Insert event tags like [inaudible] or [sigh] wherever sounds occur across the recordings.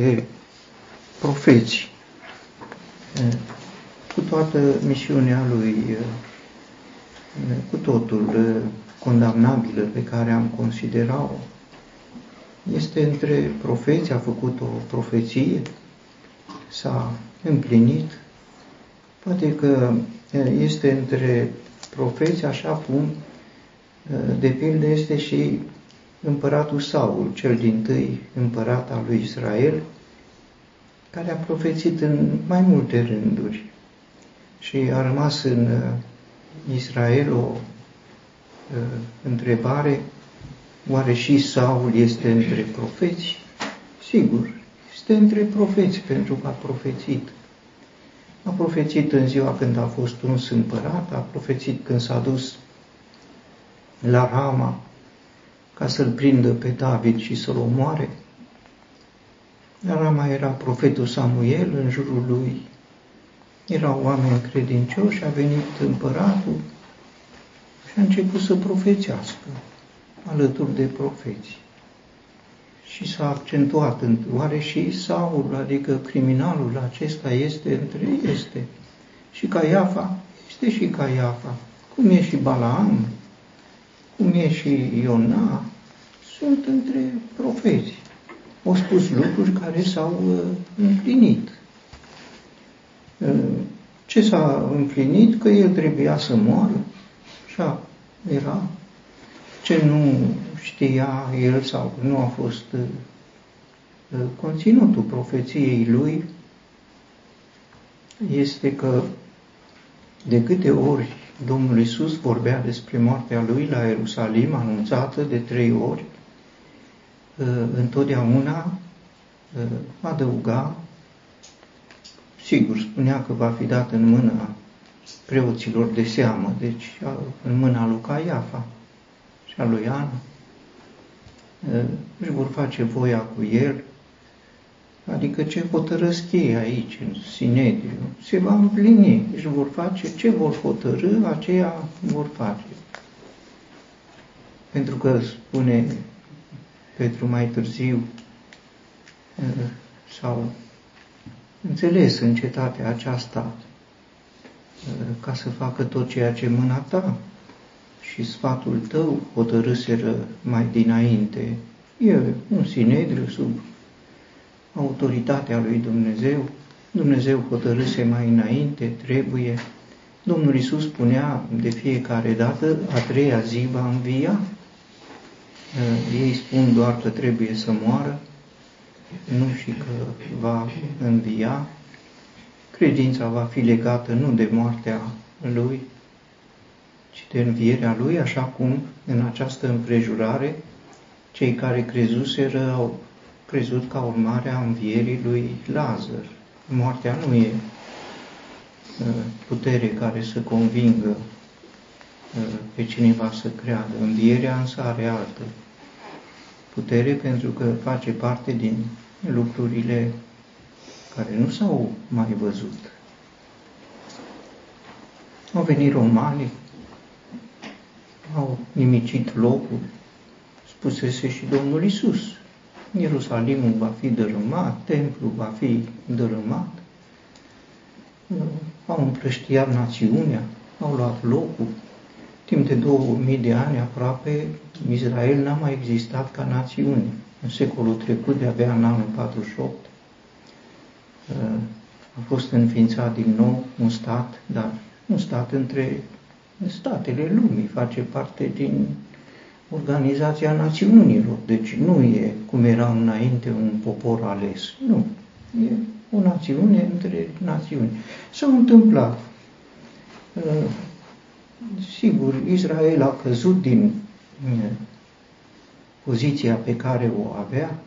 de profeți, cu toată misiunea lui, cu totul condamnabilă pe care am considerat-o. Este între profeți, a făcut o profeție, s-a împlinit. Poate că este între profeți, așa cum de pildă este și împăratul Saul, cel din tâi împărat al lui Israel, care a profețit în mai multe rânduri și a rămas în Israel o întrebare, oare și Saul este între profeți? Sigur, este între profeți pentru că a profețit. A profețit în ziua când a fost uns împărat, a profețit când s-a dus la Rama ca să-l prindă pe David și să-l omoare. La Rama era profetul Samuel, în jurul lui erau oameni credincioși, a venit împăratul și a început să profețească alături de profeți. Și s-a accentuat, oare și Saul, adică criminalul acesta este între este. Și Caiafa este și Caiafa, cum e și Balaam, cum e și Iona, sunt între profeți. Au spus lucruri care s-au uh, împlinit. Uh, ce s-a împlinit? Că el trebuia să moară. Așa era. Ce nu știa el sau nu a fost uh, conținutul profeției lui este că de câte ori Domnul Isus vorbea despre moartea lui la Ierusalim, anunțată de trei ori, ă, întotdeauna ă, adăuga, sigur, spunea că va fi dat în mâna preoților de seamă, deci în mâna lui Caiafa și a lui Ana, ă, își vor face voia cu el, Adică ce hotărăsc ei aici, în Sinedriu, se va împlini. Își vor face ce vor hotărâ, aceea vor face. Pentru că spune Petru mai târziu, eh, sau înțeles în cetatea aceasta eh, ca să facă tot ceea ce mâna ta și sfatul tău hotărâseră mai dinainte. E un sinedriu sub autoritatea lui Dumnezeu, Dumnezeu hotărâse mai înainte, trebuie. Domnul Isus spunea de fiecare dată, a treia zi va învia. Eh, ei spun doar că trebuie să moară, nu și că va învia. Credința va fi legată nu de moartea lui, ci de învierea lui, așa cum în această împrejurare cei care crezuseră au crezut ca urmare a învierii lui Lazar. Moartea nu e uh, putere care să convingă uh, pe cineva să creadă. Învierea însă are altă putere pentru că face parte din lucrurile care nu s-au mai văzut. Au venit romanii, au nimicit locul, spusese și Domnul Isus. Ierusalimul va fi dărâmat, templul va fi dărâmat, au împrăștiat națiunea, au luat locul. Timp de 2000 de ani aproape, Israel n-a mai existat ca națiune. În secolul trecut, de abia în anul 48, a fost înființat din nou un stat, dar un stat între statele lumii, face parte din Organizația Națiunilor. Deci nu e cum era înainte un popor ales. Nu. E o națiune între națiuni. S-a întâmplat. Uh, sigur, Israel a căzut din uh, poziția pe care o avea,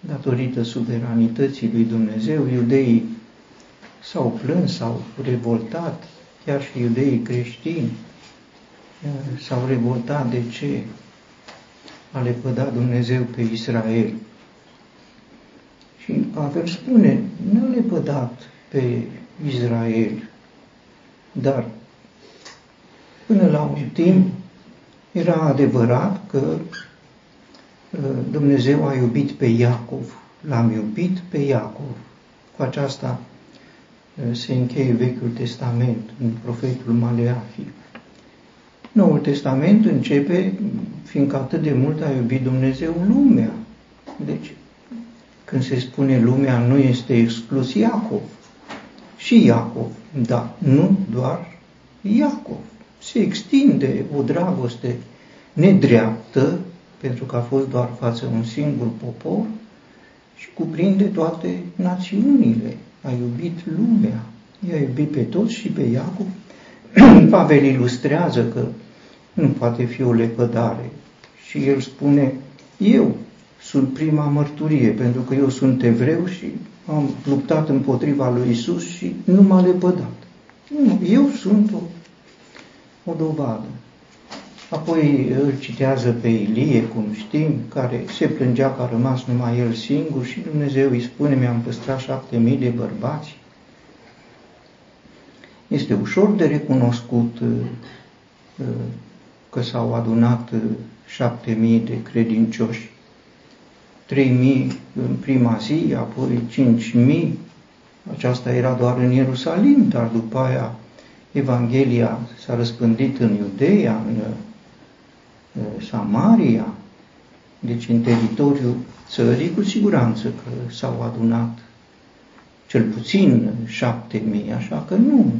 datorită suveranității lui Dumnezeu, iudeii s-au plâns, s-au revoltat, chiar și iudeii creștini s-au revoltat de ce a lepădat Dumnezeu pe Israel. Și Pavel spune, nu a lepădat pe Israel, dar până la un timp era adevărat că uh, Dumnezeu a iubit pe Iacov l-am iubit pe Iacov. Cu aceasta se încheie Vechiul Testament în profetul Maleahi. Noul Testament începe fiindcă atât de mult a iubit Dumnezeu lumea. Deci, când se spune lumea, nu este exclus Iacov. Și Iacov, da, nu doar Iacov. Se extinde o dragoste nedreaptă, pentru că a fost doar față un singur popor, și cuprinde toate națiunile. A iubit lumea, i-a iubit pe toți și pe Iacov. [clears throat] Pavel ilustrează că nu poate fi o lepădare. Și el spune, eu sunt prima mărturie, pentru că eu sunt evreu și am luptat împotriva lui Isus și nu m-a lepădat. Nu, eu sunt o, o dovadă. Apoi îl citează pe Ilie, cum știm, care se plângea că a rămas numai el singur și Dumnezeu îi spune, mi-am păstrat șapte mii de bărbați. Este ușor de recunoscut uh, uh, că s-au adunat uh, șapte mii de credincioși, trei mii în prima zi, apoi cinci mii. Aceasta era doar în Ierusalim, dar după aia Evanghelia s-a răspândit în Iudeea, în Samaria, deci în teritoriul țării, cu siguranță că s-au adunat cel puțin șapte mii, așa că nu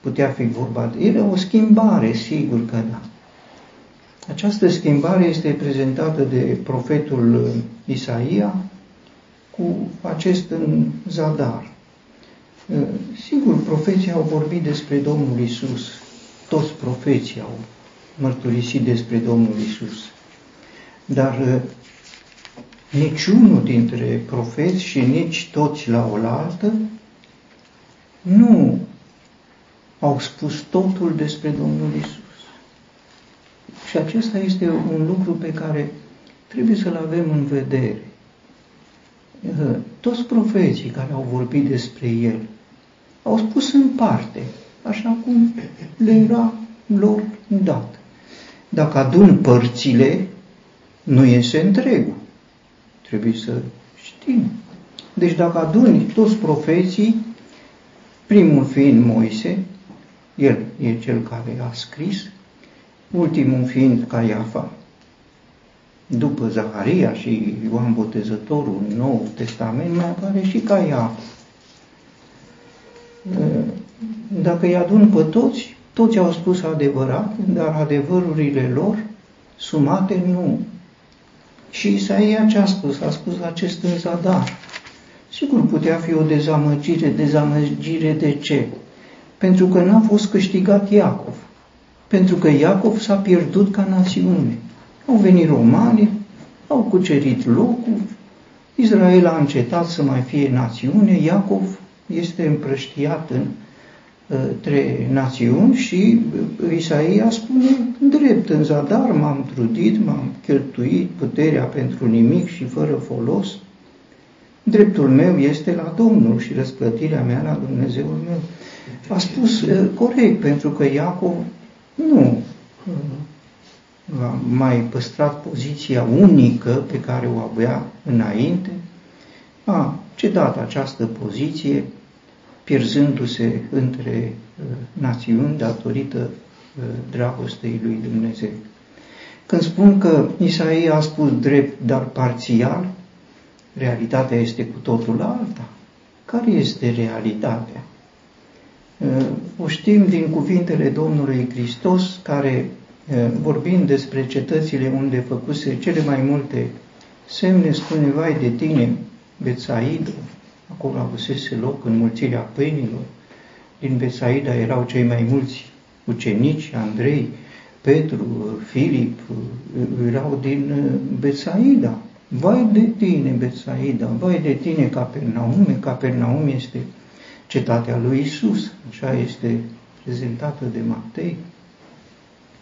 putea fi vorba de... Era o schimbare, sigur că da. Această schimbare este prezentată de profetul Isaia cu acest în zadar. Sigur, profeții au vorbit despre Domnul Isus, toți profeții au mărturisit despre Domnul Isus. Dar niciunul dintre profeți și nici toți la oaltă nu au spus totul despre Domnul Isus. Și acesta este un lucru pe care trebuie să-l avem în vedere. Toți profeții care au vorbit despre El au spus în parte, așa cum le era lor dat. Dacă adun părțile, nu iese întregul. Trebuie să știm. Deci dacă aduni toți profeții, primul fiind Moise, el e cel care a scris, ultimul fiind Caiafa, după Zaharia și Ioan Botezătorul în Nou Testament, mai apare și Caiafa. Dacă îi adun pe toți, toți au spus adevărat, dar adevărurile lor sumate nu. Și Isaia ce a spus? A spus acest în zadar. Sigur putea fi o dezamăgire. Dezamăgire de ce? Pentru că n-a fost câștigat Iacov pentru că Iacov s-a pierdut ca națiune. Au venit romani, au cucerit locul, Israel a încetat să mai fie națiune, Iacov este împrăștiat în uh, trei națiuni și uh, Isaia spune drept, în zadar m-am trudit, m-am cheltuit puterea pentru nimic și fără folos. Dreptul meu este la Domnul și răsplătirea mea la Dumnezeul meu. A spus uh, corect, pentru că Iacov nu a mai păstrat poziția unică pe care o avea înainte, a cedat această poziție, pierzându-se între uh, națiuni datorită uh, dragostei lui Dumnezeu. Când spun că Isaia a spus drept, dar parțial, realitatea este cu totul alta. Care este realitatea? O știm din cuvintele Domnului Hristos, care, vorbind despre cetățile unde făcuse cele mai multe semne, spune, vai de tine, Betsaida, acolo avusese loc înmulțirea pâinilor, din Betsaida erau cei mai mulți ucenici, Andrei, Petru, Filip, erau din Betsaida. Vai de tine, Betsaida, vai de tine, Capernaume, Capernaume este cetatea lui Isus, așa este prezentată de Matei,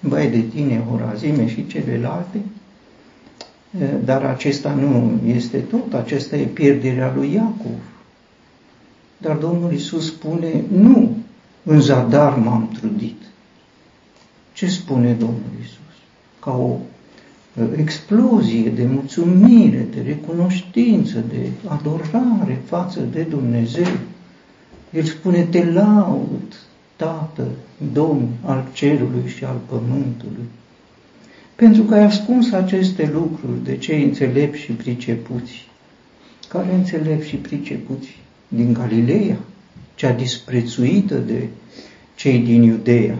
vai de tine, Horazime și celelalte, dar acesta nu este tot, acesta e pierderea lui Iacov. Dar Domnul Isus spune, nu, în zadar m-am trudit. Ce spune Domnul Isus? Ca o explozie de mulțumire, de recunoștință, de adorare față de Dumnezeu. El spune, te laud, Tată, Domn al cerului și al pământului, pentru că ai ascuns aceste lucruri de cei înțelepți și pricepuți. Care înțelepți și pricepuți? Din Galileea, cea disprețuită de cei din Iudeea,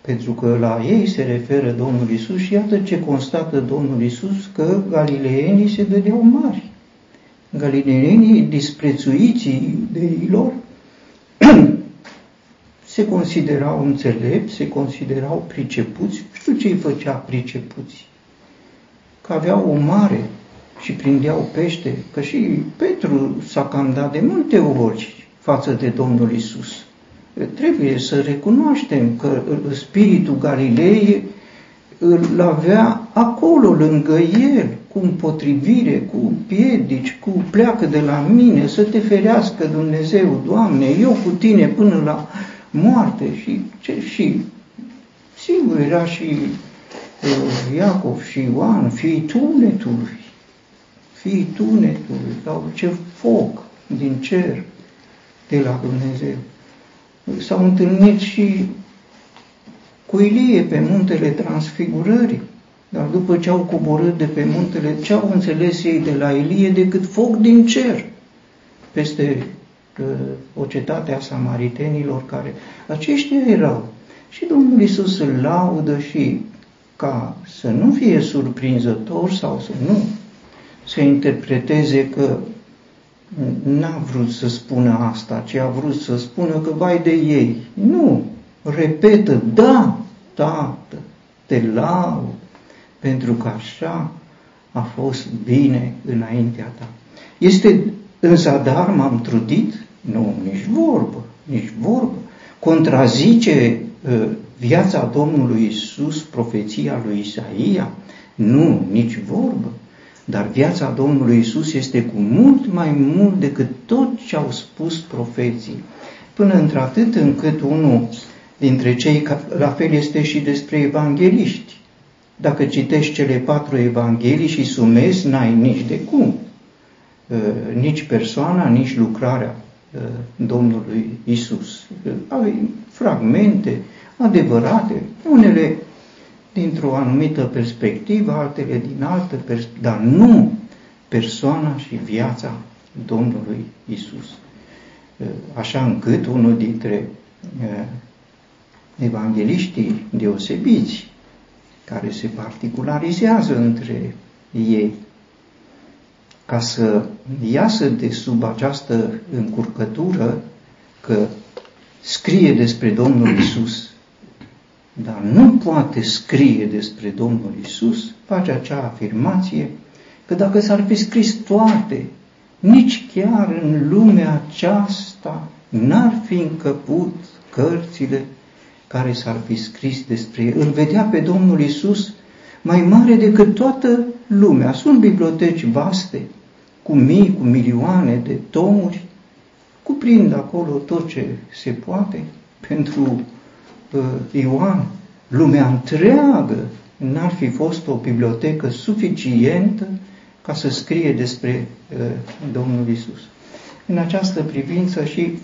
pentru că la ei se referă Domnul Isus și iată ce constată Domnul Isus că galileienii se dădeau mari. Galileienii disprețuiții de lor [clears throat] se considerau înțelepți, se considerau pricepuți. Nu știu ce îi făcea pricepuți. Că aveau o mare și prindeau pește, că și Petru s-a cam dat de multe ori față de Domnul Isus trebuie să recunoaștem că spiritul Galilei îl avea acolo, lângă el, cu împotrivire, cu piedici, cu pleacă de la mine, să te ferească Dumnezeu, Doamne, eu cu tine până la moarte și ce și sigur era și uh, Iacov și Ioan, fii tunetului, fii tunetului, sau ce foc din cer de la Dumnezeu s-au întâlnit și cu Ilie pe muntele transfigurării. Dar după ce au coborât de pe muntele, ce au înțeles ei de la Ilie decât foc din cer peste uh, o cetate a samaritenilor care aceștia erau. Și Domnul Isus îl laudă și ca să nu fie surprinzător sau să nu se interpreteze că n-a vrut să spună asta, ci a vrut să spună că vai de ei. Nu, repetă, da, tată, te lau, pentru că așa a fost bine înaintea ta. Este în zadar m-am trudit? Nu, nici vorbă, nici vorbă. Contrazice uh, viața Domnului Isus, profeția lui Isaia? Nu, nici vorbă. Dar viața Domnului Isus este cu mult mai mult decât tot ce au spus profeții. Până într-atât încât unul dintre cei, la fel este și despre evangeliști. Dacă citești cele patru evanghelii și sumezi, n-ai nici de cum. Uh, nici persoana, nici lucrarea uh, Domnului Isus. Ai fragmente adevărate, unele dintr-o anumită perspectivă, altele din altă perspectivă, dar nu persoana și viața Domnului Isus. Așa încât unul dintre evangeliștii deosebiți, care se particularizează între ei, ca să iasă de sub această încurcătură că scrie despre Domnul Isus dar nu poate scrie despre Domnul Isus, face acea afirmație că dacă s-ar fi scris toate, nici chiar în lumea aceasta n-ar fi încăput cărțile care s-ar fi scris despre el. Îl vedea pe Domnul Isus mai mare decât toată lumea. Sunt biblioteci vaste, cu mii, cu milioane de tomuri, cuprind acolo tot ce se poate pentru uh, Ioan, lumea întreagă n-ar fi fost o bibliotecă suficientă ca să scrie despre uh, Domnul Isus. În această privință și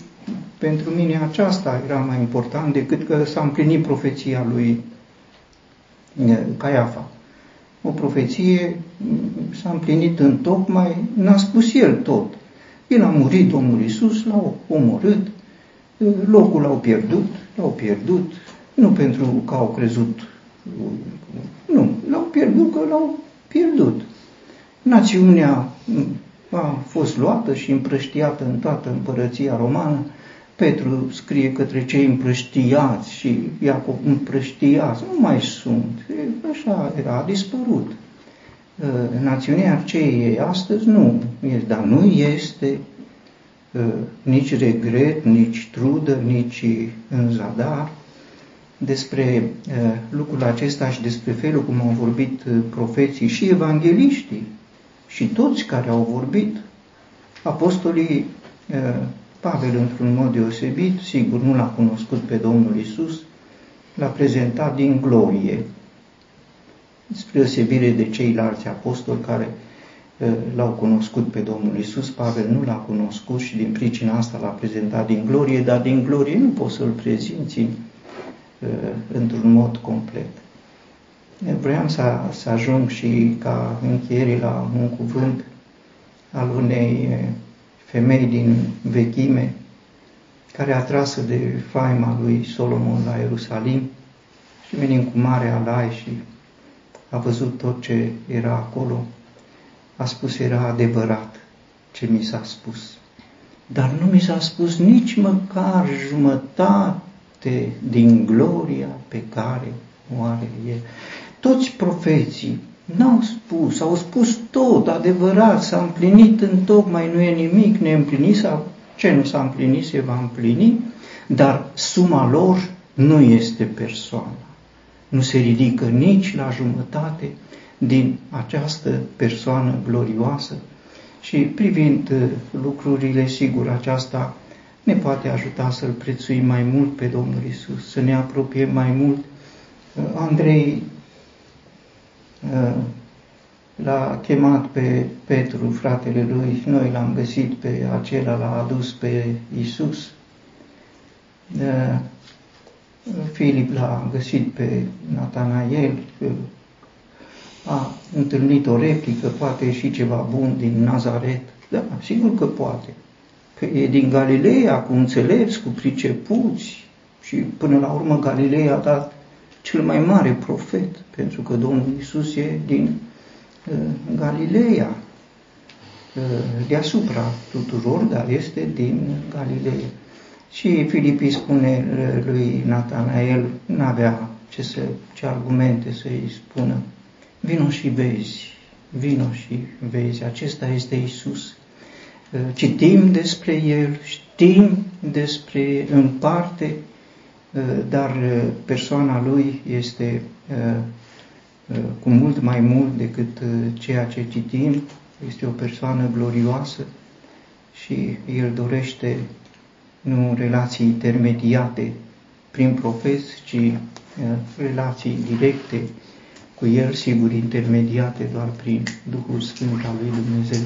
pentru mine aceasta era mai important decât că s-a împlinit profeția lui uh, Caiafa. O profeție mm, s-a împlinit în tocmai, n-a spus el tot. El a murit Domnul Isus, l-au omorât, uh, locul l-au pierdut, l-au pierdut, nu pentru că au crezut, nu, l-au pierdut că l-au pierdut. Națiunea a fost luată și împrăștiată în toată împărăția romană. Petru scrie către cei împrăștiați și Iacob împrăștiați, nu mai sunt. Așa era, a dispărut. Națiunea aceea astăzi nu, dar nu este nici regret, nici trudă, nici în zadar, despre uh, lucrul acesta și despre felul cum au vorbit uh, profeții și evangeliștii și toți care au vorbit, apostolii uh, Pavel într-un mod deosebit, sigur nu l-a cunoscut pe Domnul Isus, l-a prezentat din glorie. spre deosebire de ceilalți apostoli care l-au cunoscut pe Domnul Isus, Pavel nu l-a cunoscut și din pricina asta l-a prezentat din glorie, dar din glorie nu poți să-l prezinți într-un mod complet. Vreau să, să ajung și ca încheiere la un cuvânt al unei femei din vechime, care a trasă de faima lui Solomon la Ierusalim și venind cu mare alai și a văzut tot ce era acolo, a spus era adevărat ce mi s-a spus. Dar nu mi s-a spus nici măcar jumătate din gloria pe care o are El. Toți profeții n-au spus, au spus tot, adevărat, s-a împlinit în tocmai, nu e nimic neîmplinit, sau ce nu s-a împlinit se va împlini, dar suma lor nu este persoana. Nu se ridică nici la jumătate din această persoană glorioasă și privind uh, lucrurile, sigur, aceasta ne poate ajuta să-L prețuim mai mult pe Domnul Isus, să ne apropiem mai mult. Uh, Andrei uh, l-a chemat pe Petru, fratele lui, noi l-am găsit pe acela, l-a adus pe Isus. Filip l-a găsit pe Natanael, a întâlnit o replică, poate ieși ceva bun din Nazaret. Da, sigur că poate. Că e din Galileea, cu înțelepți, cu pricepuți și până la urmă Galileea a dat cel mai mare profet, pentru că Domnul Isus e din uh, Galileea, uh, deasupra tuturor, dar este din Galileea. Și Filipii spune lui Natanael, n-avea ce, să, ce argumente să-i spună, vino și vezi, vino și vezi, acesta este Isus. Uh, citim despre El, știm despre în parte, uh, dar uh, persoana Lui este cu mult mai mult decât ceea ce citim, este o persoană glorioasă și El dorește nu relații intermediate prin profes, ci relații directe cu El, sigur, intermediate doar prin Duhul Sfânt al lui Dumnezeu.